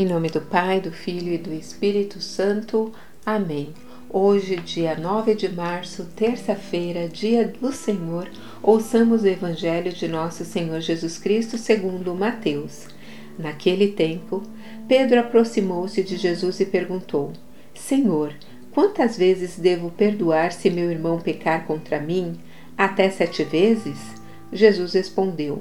Em nome do Pai, do Filho e do Espírito Santo. Amém. Hoje, dia 9 de março, terça-feira, dia do Senhor, ouçamos o Evangelho de nosso Senhor Jesus Cristo segundo Mateus. Naquele tempo, Pedro aproximou-se de Jesus e perguntou: Senhor, quantas vezes devo perdoar se meu irmão pecar contra mim? Até sete vezes? Jesus respondeu: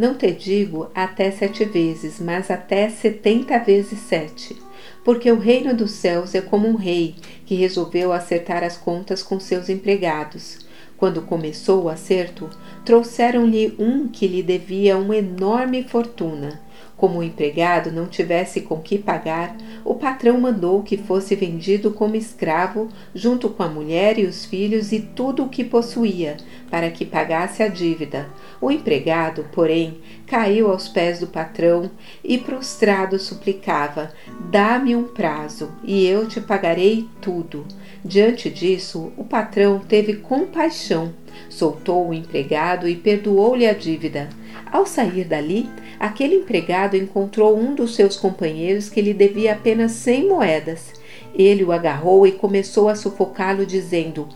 não te digo até sete vezes, mas até setenta vezes sete. Porque o reino dos céus é como um rei que resolveu acertar as contas com seus empregados. Quando começou o acerto, trouxeram-lhe um que lhe devia uma enorme fortuna. Como o empregado não tivesse com que pagar, o patrão mandou que fosse vendido como escravo, junto com a mulher e os filhos e tudo o que possuía, para que pagasse a dívida. O empregado, porém, caiu aos pés do patrão e, prostrado, suplicava: Dá-me um prazo, e eu te pagarei tudo. Diante disso, o patrão teve compaixão, soltou o empregado e perdoou-lhe a dívida. Ao sair dali, aquele empregado encontrou um dos seus companheiros que lhe devia apenas cem moedas. Ele o agarrou e começou a sufocá-lo, dizendo: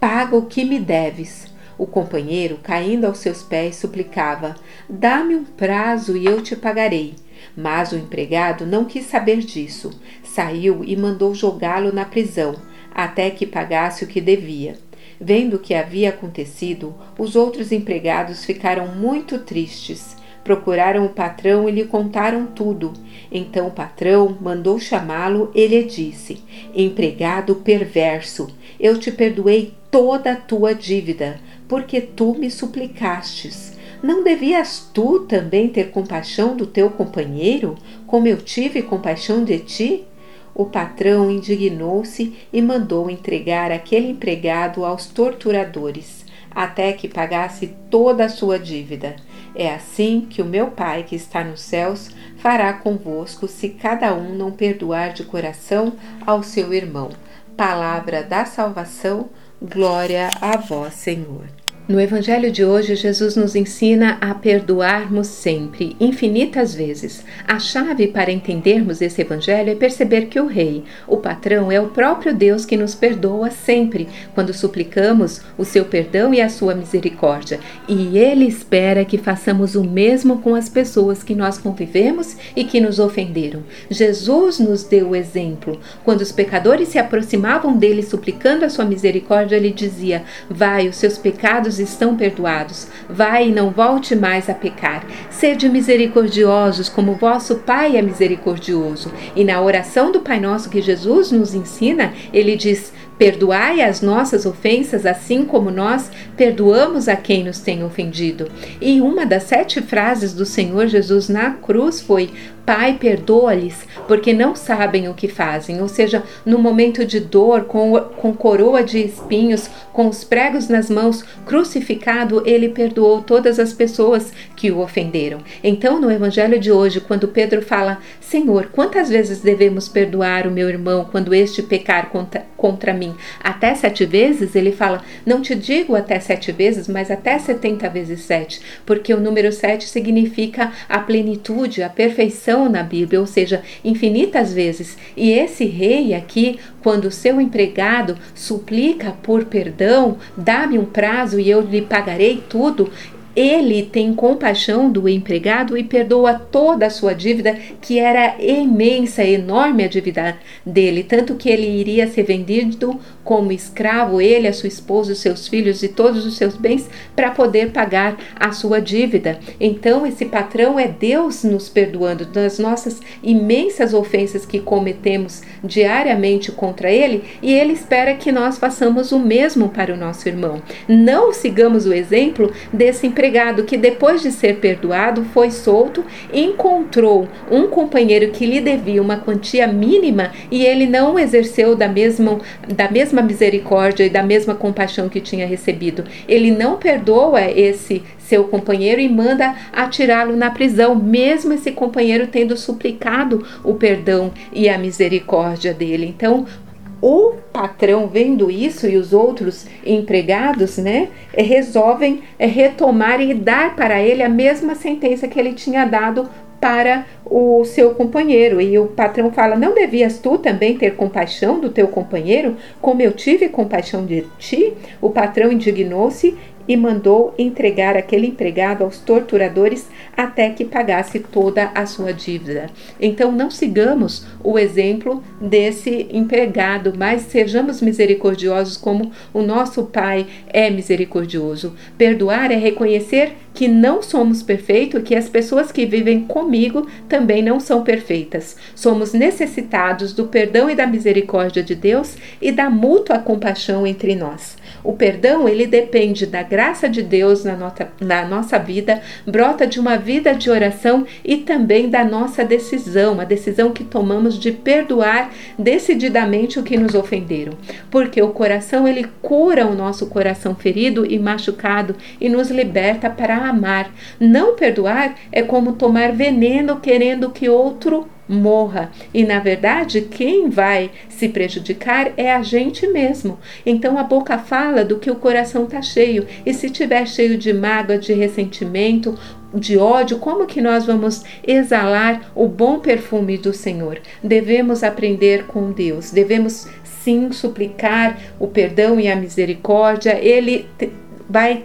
Paga o que me deves. O companheiro, caindo aos seus pés, suplicava: Dá-me um prazo e eu te pagarei. Mas o empregado não quis saber disso. Saiu e mandou jogá-lo na prisão, até que pagasse o que devia. Vendo o que havia acontecido, os outros empregados ficaram muito tristes. Procuraram o patrão e lhe contaram tudo. Então o patrão mandou chamá-lo e lhe disse: Empregado perverso, eu te perdoei toda a tua dívida, porque tu me suplicastes. Não devias tu também ter compaixão do teu companheiro, como eu tive compaixão de ti? O patrão indignou-se e mandou entregar aquele empregado aos torturadores, até que pagasse toda a sua dívida. É assim que o meu Pai que está nos céus fará convosco, se cada um não perdoar de coração ao seu irmão. Palavra da salvação, glória a vós, Senhor. No Evangelho de hoje, Jesus nos ensina a perdoarmos sempre, infinitas vezes. A chave para entendermos esse Evangelho é perceber que o Rei, o patrão, é o próprio Deus que nos perdoa sempre, quando suplicamos o seu perdão e a sua misericórdia. E Ele espera que façamos o mesmo com as pessoas que nós convivemos e que nos ofenderam. Jesus nos deu o exemplo. Quando os pecadores se aproximavam dele suplicando a sua misericórdia, ele dizia: Vai, os seus pecados pecados estão perdoados. Vai e não volte mais a pecar. Sede misericordiosos, como vosso Pai é misericordioso. E na oração do Pai Nosso que Jesus nos ensina, ele diz: Perdoai as nossas ofensas, assim como nós perdoamos a quem nos tem ofendido. E uma das sete frases do Senhor Jesus na cruz foi: Pai, perdoa-lhes, porque não sabem o que fazem. Ou seja, no momento de dor, com, com coroa de espinhos, com os pregos nas mãos, crucificado, ele perdoou todas as pessoas que o ofenderam. Então, no evangelho de hoje, quando Pedro fala: Senhor, quantas vezes devemos perdoar o meu irmão quando este pecar contra, contra mim? Até sete vezes? Ele fala: Não te digo até sete vezes, mas até setenta vezes sete, porque o número sete significa a plenitude, a perfeição na Bíblia, ou seja, infinitas vezes. E esse rei aqui, quando seu empregado suplica por perdão, dá-me um prazo e eu lhe pagarei tudo, ele tem compaixão do empregado e perdoa toda a sua dívida, que era imensa, enorme a dívida dele, tanto que ele iria ser vendido como escravo, ele, a sua esposa, os seus filhos e todos os seus bens, para poder pagar a sua dívida. Então, esse patrão é Deus nos perdoando das nossas imensas ofensas que cometemos diariamente contra ele, e ele espera que nós façamos o mesmo para o nosso irmão. Não sigamos o exemplo desse empregado que, depois de ser perdoado, foi solto, encontrou um companheiro que lhe devia uma quantia mínima e ele não exerceu da mesma, da mesma misericórdia e da mesma compaixão que tinha recebido. Ele não perdoa esse seu companheiro e manda atirá-lo na prisão, mesmo esse companheiro tendo suplicado o perdão e a misericórdia dele. Então, o patrão vendo isso e os outros empregados, né, resolvem retomar e dar para ele a mesma sentença que ele tinha dado para o seu companheiro. E o patrão fala: Não devias tu também ter compaixão do teu companheiro, como eu tive compaixão de ti? O patrão indignou-se e mandou entregar aquele empregado aos torturadores até que pagasse toda a sua dívida. Então não sigamos o exemplo desse empregado, mas sejamos misericordiosos como o nosso Pai é misericordioso. Perdoar é reconhecer que não somos perfeitos e que as pessoas que vivem comigo também não são perfeitas. Somos necessitados do perdão e da misericórdia de Deus e da mútua compaixão entre nós. O perdão, ele depende da graça de Deus na, na nossa vida, brota de uma vida de oração e também da nossa decisão, a decisão que tomamos de perdoar decididamente o que nos ofenderam. Porque o coração, ele cura o nosso coração ferido e machucado e nos liberta para amar. Não perdoar é como tomar veneno querendo que outro morra. E na verdade, quem vai se prejudicar é a gente mesmo. Então a boca fala do que o coração está cheio. E se tiver cheio de mágoa, de ressentimento, de ódio, como que nós vamos exalar o bom perfume do Senhor? Devemos aprender com Deus. Devemos sim suplicar o perdão e a misericórdia. Ele vai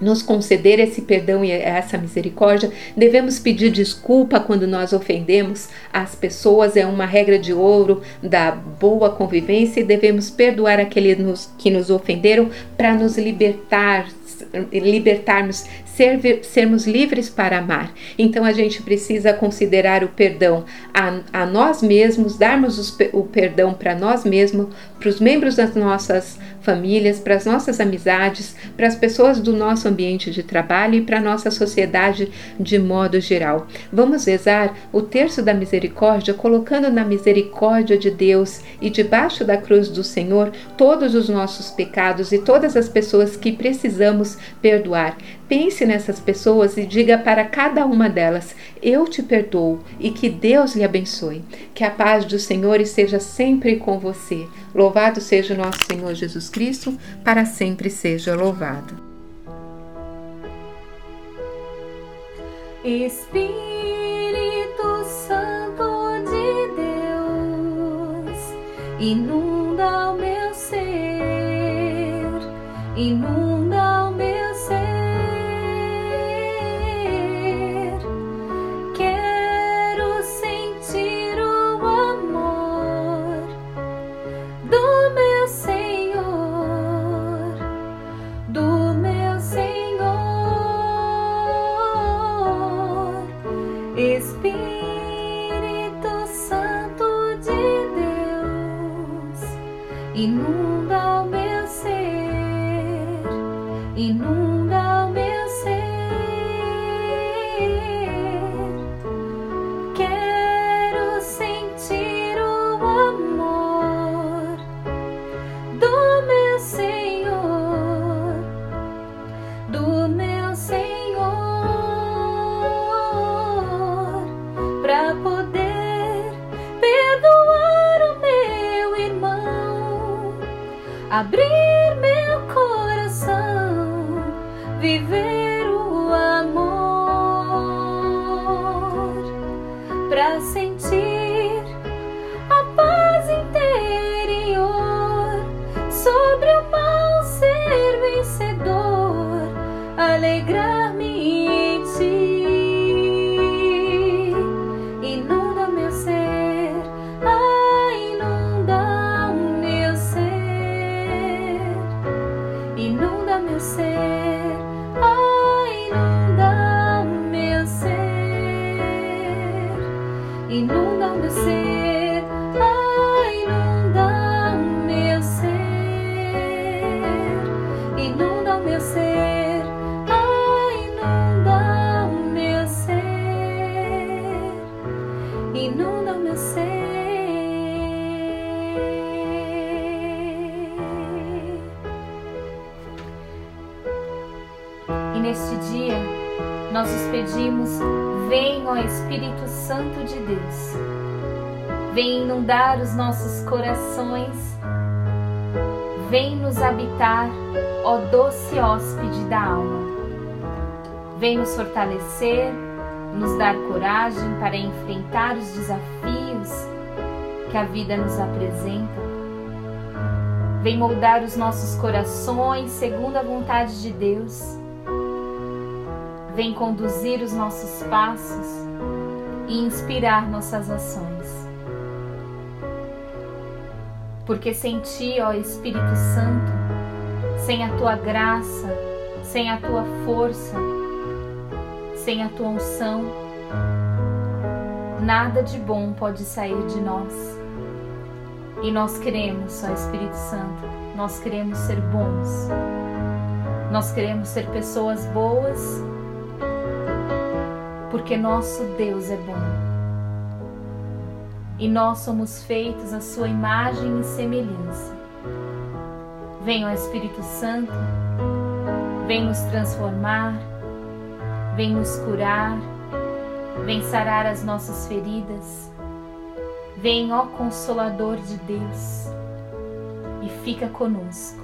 nos conceder esse perdão e essa misericórdia, devemos pedir desculpa quando nós ofendemos as pessoas, é uma regra de ouro da boa convivência e devemos perdoar aqueles que nos ofenderam para nos libertar libertarmos, ser, sermos livres para amar. Então a gente precisa considerar o perdão a, a nós mesmos, darmos os, o perdão para nós mesmos, para os membros das nossas famílias, para as nossas amizades, para as pessoas do nosso ambiente de trabalho e para a nossa sociedade de modo geral. Vamos rezar o terço da misericórdia, colocando na misericórdia de Deus e debaixo da cruz do Senhor todos os nossos pecados e todas as pessoas que precisamos perdoar. Pense nessas pessoas e diga para cada uma delas: Eu te perdoo e que Deus lhe abençoe. Que a paz do Senhor esteja sempre com você. Louvado seja o nosso Senhor Jesus Cristo, para sempre seja louvado. Espírito Santo de Deus, inunda o meu ser, inunda o meu ser. Para sentir nós os pedimos: vem, ó Espírito Santo de Deus, vem inundar os nossos corações, vem nos habitar, ó doce hóspede da alma. Vem nos fortalecer, nos dar coragem para enfrentar os desafios que a vida nos apresenta. Vem moldar os nossos corações segundo a vontade de Deus. Vem conduzir os nossos passos e inspirar nossas ações. Porque sem Ti, ó Espírito Santo, sem a Tua graça, sem a Tua força, sem a Tua unção, nada de bom pode sair de nós. E nós queremos, ó Espírito Santo, nós queremos ser bons. Nós queremos ser pessoas boas porque nosso Deus é bom. E nós somos feitos à sua imagem e semelhança. Venha o Espírito Santo, vem nos transformar, vem nos curar, vem sarar as nossas feridas. Vem, ó Consolador de Deus, e fica conosco.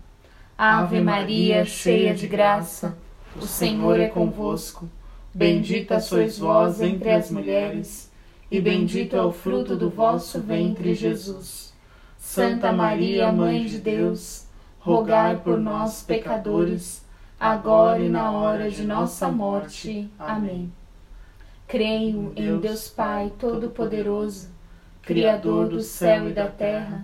Ave Maria, cheia de graça, o Senhor é convosco. Bendita sois vós entre as mulheres, e bendito é o fruto do vosso ventre, Jesus. Santa Maria, Mãe de Deus, rogai por nós, pecadores, agora e na hora de nossa morte. Amém. Creio em Deus Pai Todo-Poderoso, Criador do céu e da terra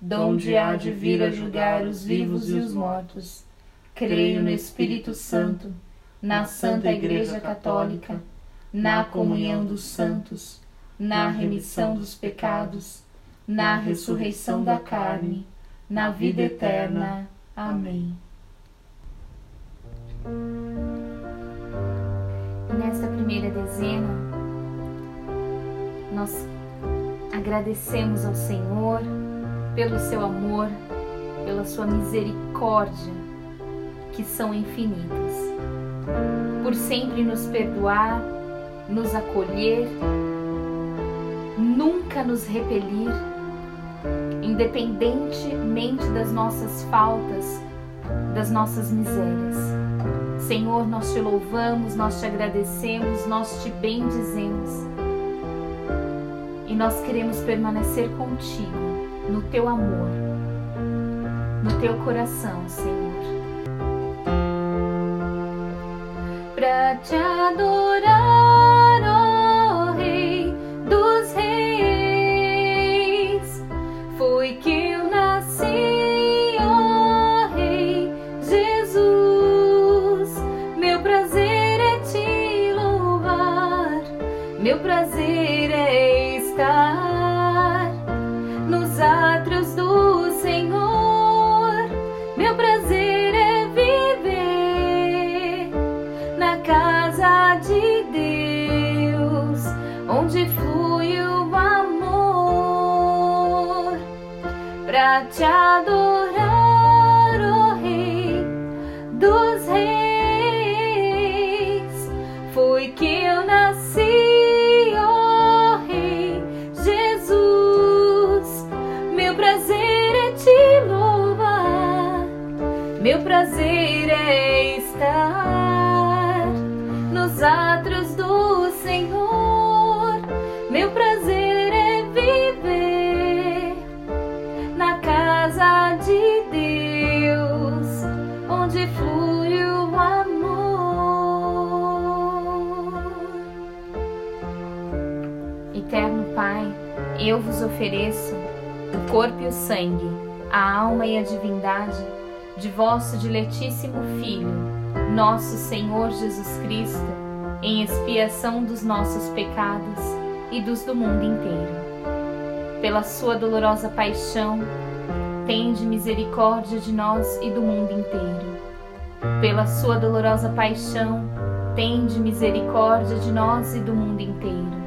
donde há de vir a julgar os vivos e os mortos. Creio no Espírito Santo, na Santa Igreja Católica, na comunhão dos santos, na remissão dos pecados, na ressurreição da carne, na vida eterna. Amém. Nesta primeira dezena, nós agradecemos ao Senhor pelo seu amor, pela sua misericórdia, que são infinitas, por sempre nos perdoar, nos acolher, nunca nos repelir, independentemente das nossas faltas, das nossas misérias. Senhor, nós te louvamos, nós te agradecemos, nós te bendizemos. E nós queremos permanecer contigo no teu amor, no teu coração, Senhor. Para te adorar, adorar, ofereço o corpo e o sangue, a alma e a divindade de vosso diletíssimo Filho, nosso Senhor Jesus Cristo, em expiação dos nossos pecados e dos do mundo inteiro. Pela sua dolorosa paixão, tende misericórdia de nós e do mundo inteiro. Pela sua dolorosa paixão, tende misericórdia de nós e do mundo inteiro.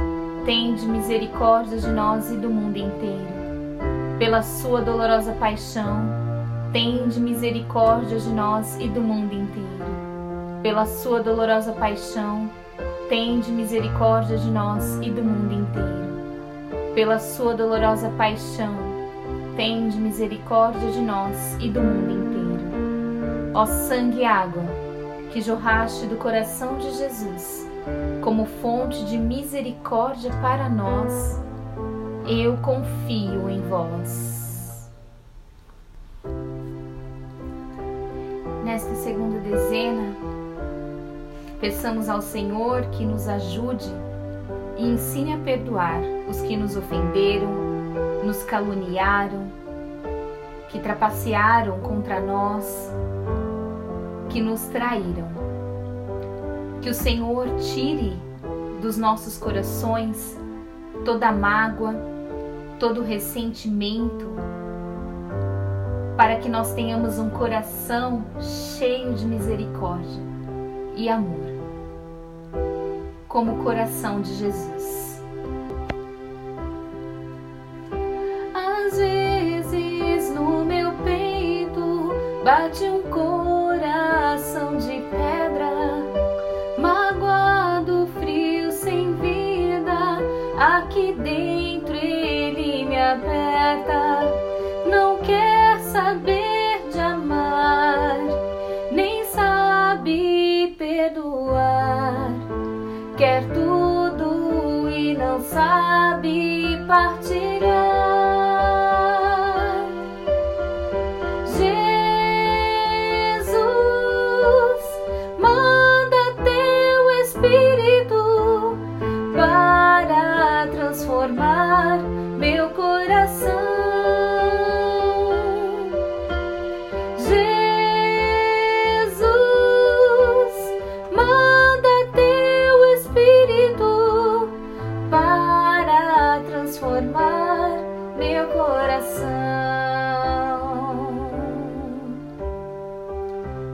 tende misericórdia de nós e do mundo inteiro pela sua dolorosa paixão, tende misericórdia de nós e do mundo inteiro. Pela sua dolorosa paixão, tende misericórdia de nós e do mundo inteiro. Pela sua dolorosa paixão, tende misericórdia de nós e do mundo inteiro. Ó sangue e água, que jorraste do coração de Jesus, como fonte de misericórdia para nós, eu confio em vós. Nesta segunda dezena, peçamos ao Senhor que nos ajude e ensine a perdoar os que nos ofenderam, nos caluniaram, que trapacearam contra nós, que nos traíram. Que o Senhor tire dos nossos corações toda mágoa, todo ressentimento, para que nós tenhamos um coração cheio de misericórdia e amor, como o coração de Jesus. Às vezes no meu peito bate um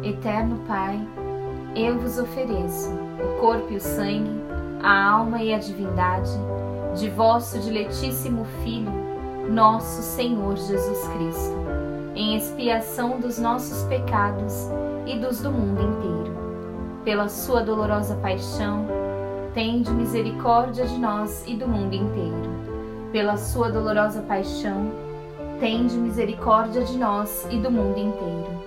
Eterno Pai, eu vos ofereço o corpo e o sangue, a alma e a divindade de vosso diletíssimo Filho, nosso Senhor Jesus Cristo, em expiação dos nossos pecados e dos do mundo inteiro. Pela sua dolorosa paixão, tende misericórdia de nós e do mundo inteiro. Pela sua dolorosa paixão, tende misericórdia de nós e do mundo inteiro.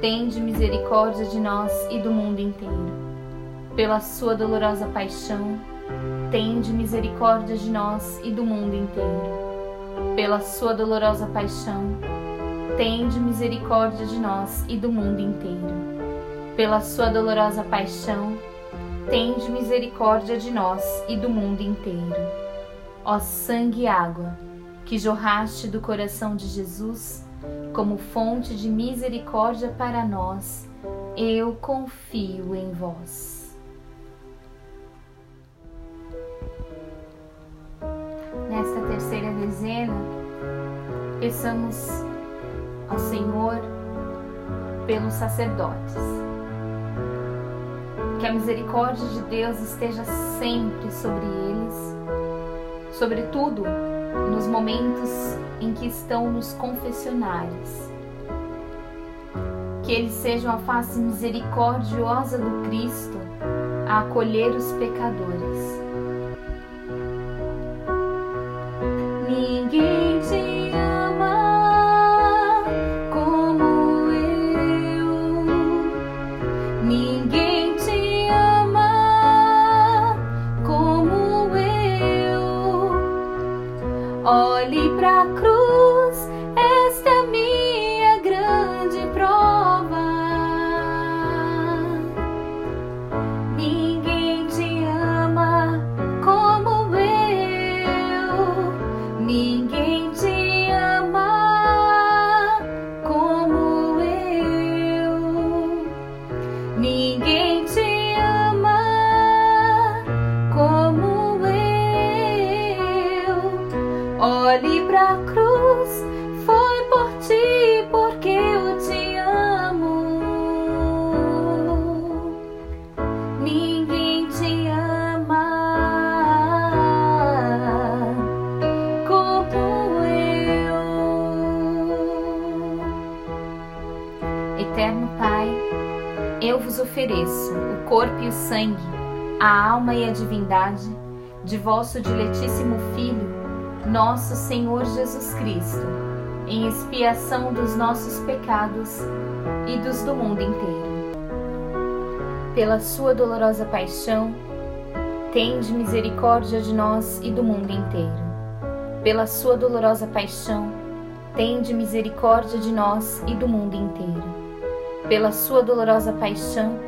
tende misericórdia de nós e do mundo inteiro. Pela sua dolorosa paixão, tende misericórdia de nós e do mundo inteiro. Pela sua dolorosa paixão, tende misericórdia de nós e do mundo inteiro. Pela sua dolorosa paixão, tende misericórdia de nós e do mundo inteiro. Ó sangue e água, que jorraste do coração de Jesus como fonte de misericórdia para nós, eu confio em vós. Nesta terceira dezena, Peçamos ao Senhor pelos sacerdotes. Que a misericórdia de Deus esteja sempre sobre eles, sobretudo nos momentos em que estão nos confessionários. Que eles sejam a face misericordiosa do Cristo a acolher os pecadores. Ofereço o corpo e o sangue, a alma e a divindade de vosso diletíssimo Filho, nosso Senhor Jesus Cristo, em expiação dos nossos pecados e dos do mundo inteiro. Pela sua dolorosa paixão, tende misericórdia de nós e do mundo inteiro. Pela sua dolorosa paixão, tende misericórdia de nós e do mundo inteiro. Pela sua dolorosa paixão,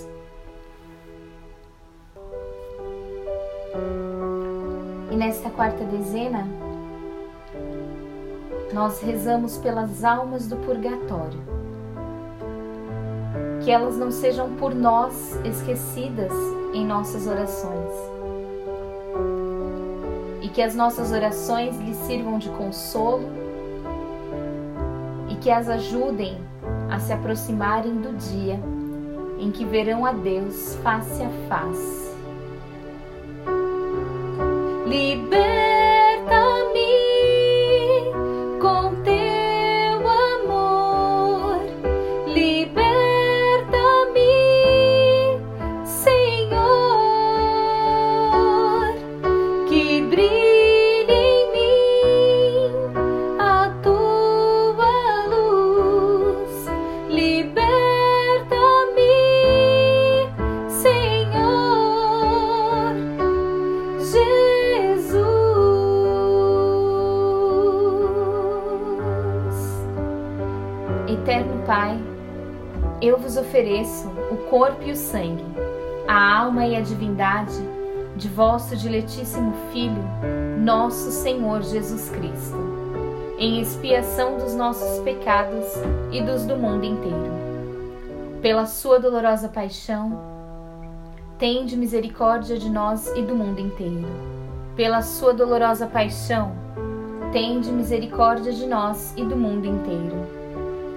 Nesta quarta dezena, nós rezamos pelas almas do purgatório. Que elas não sejam por nós esquecidas em nossas orações. E que as nossas orações lhes sirvam de consolo e que as ajudem a se aproximarem do dia em que verão a Deus face a face. the. Eterno Pai, eu vos ofereço o corpo e o sangue, a alma e a divindade de vosso diletíssimo Filho, nosso Senhor Jesus Cristo, em expiação dos nossos pecados e dos do mundo inteiro. Pela sua dolorosa paixão, tende misericórdia de nós e do mundo inteiro. Pela sua dolorosa paixão, tende misericórdia de nós e do mundo inteiro.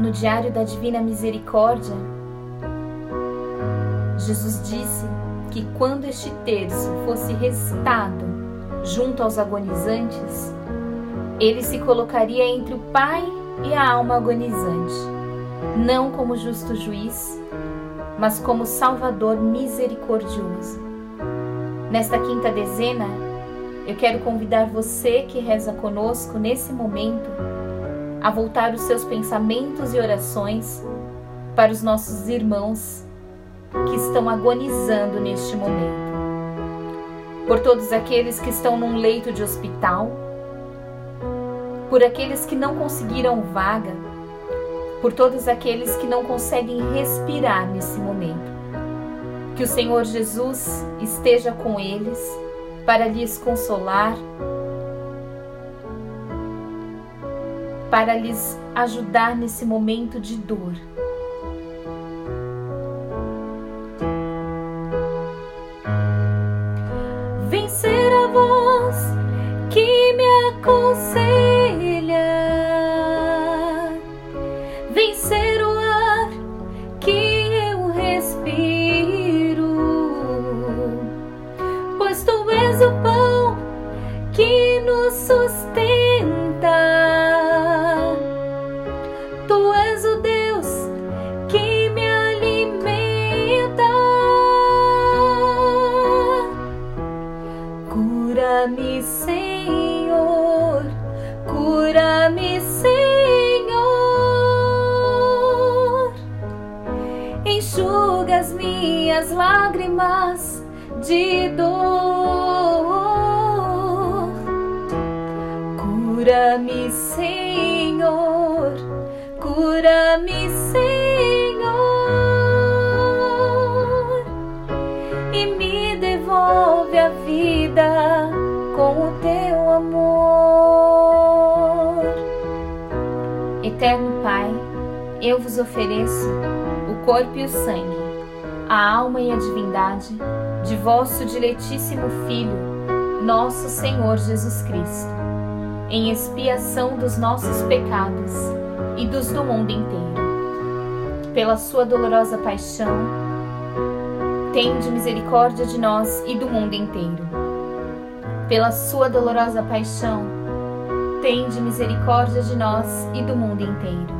No Diário da Divina Misericórdia, Jesus disse que quando este terço fosse recitado junto aos agonizantes, ele se colocaria entre o Pai e a alma agonizante, não como justo juiz, mas como Salvador misericordioso. Nesta quinta dezena, eu quero convidar você que reza conosco nesse momento a voltar os seus pensamentos e orações para os nossos irmãos que estão agonizando neste momento. Por todos aqueles que estão num leito de hospital, por aqueles que não conseguiram vaga, por todos aqueles que não conseguem respirar nesse momento. Que o Senhor Jesus esteja com eles para lhes consolar, para lhes ajudar nesse momento de dor. Vencer a voz que me aconselha. O corpo e o sangue a alma e a divindade de vosso diletíssimo Filho, nosso Senhor Jesus Cristo, em expiação dos nossos pecados e dos do mundo inteiro. Pela sua dolorosa paixão, tende misericórdia de nós e do mundo inteiro. Pela sua dolorosa paixão, tende misericórdia de nós e do mundo inteiro.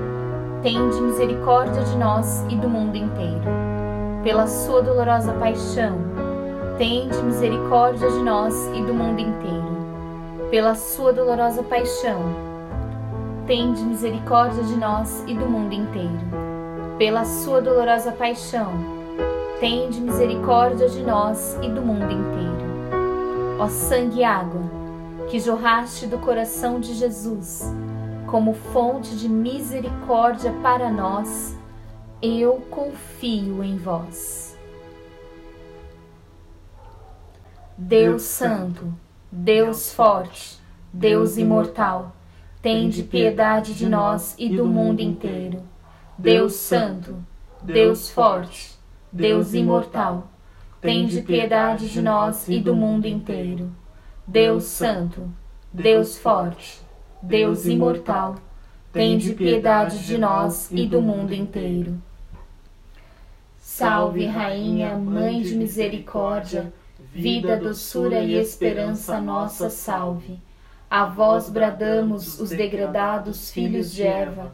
tende misericórdia de nós e do mundo inteiro pela sua dolorosa paixão, tende misericórdia de nós e do mundo inteiro. Pela sua dolorosa paixão, tende misericórdia de nós e do mundo inteiro. Pela sua dolorosa paixão, tende misericórdia de nós e do mundo inteiro. Ó sangue e água, que jorraste do coração de Jesus, como fonte de misericórdia para nós, eu confio em vós. Deus Santo, Deus Forte, Deus Imortal, tende piedade de nós e do mundo inteiro. Deus Santo, Deus Forte, Deus Imortal, tende piedade de nós e do mundo inteiro. Deus Santo, Deus Forte, Deus Imortal, tende piedade de nós e do mundo inteiro. Salve, Rainha, Mãe de Misericórdia, vida, doçura e esperança nossa, salve. A vós bradamos, os degradados filhos de Eva,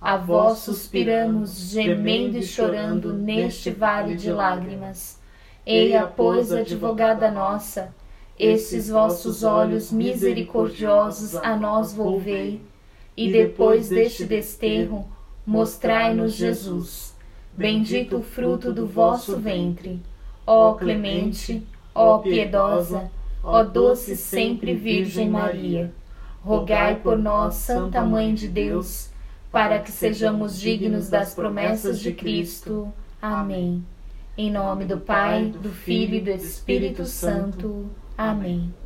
a vós suspiramos, gemendo e chorando neste vale de lágrimas. Eia, pois, advogada nossa, esses vossos olhos misericordiosos a nós volvei, e depois deste desterro, mostrai-nos Jesus, bendito o fruto do vosso ventre. Ó clemente, ó piedosa, ó doce sempre Virgem Maria, rogai por nós, Santa Mãe de Deus, para que sejamos dignos das promessas de Cristo. Amém. Em nome do Pai, do Filho e do Espírito Santo. Amém.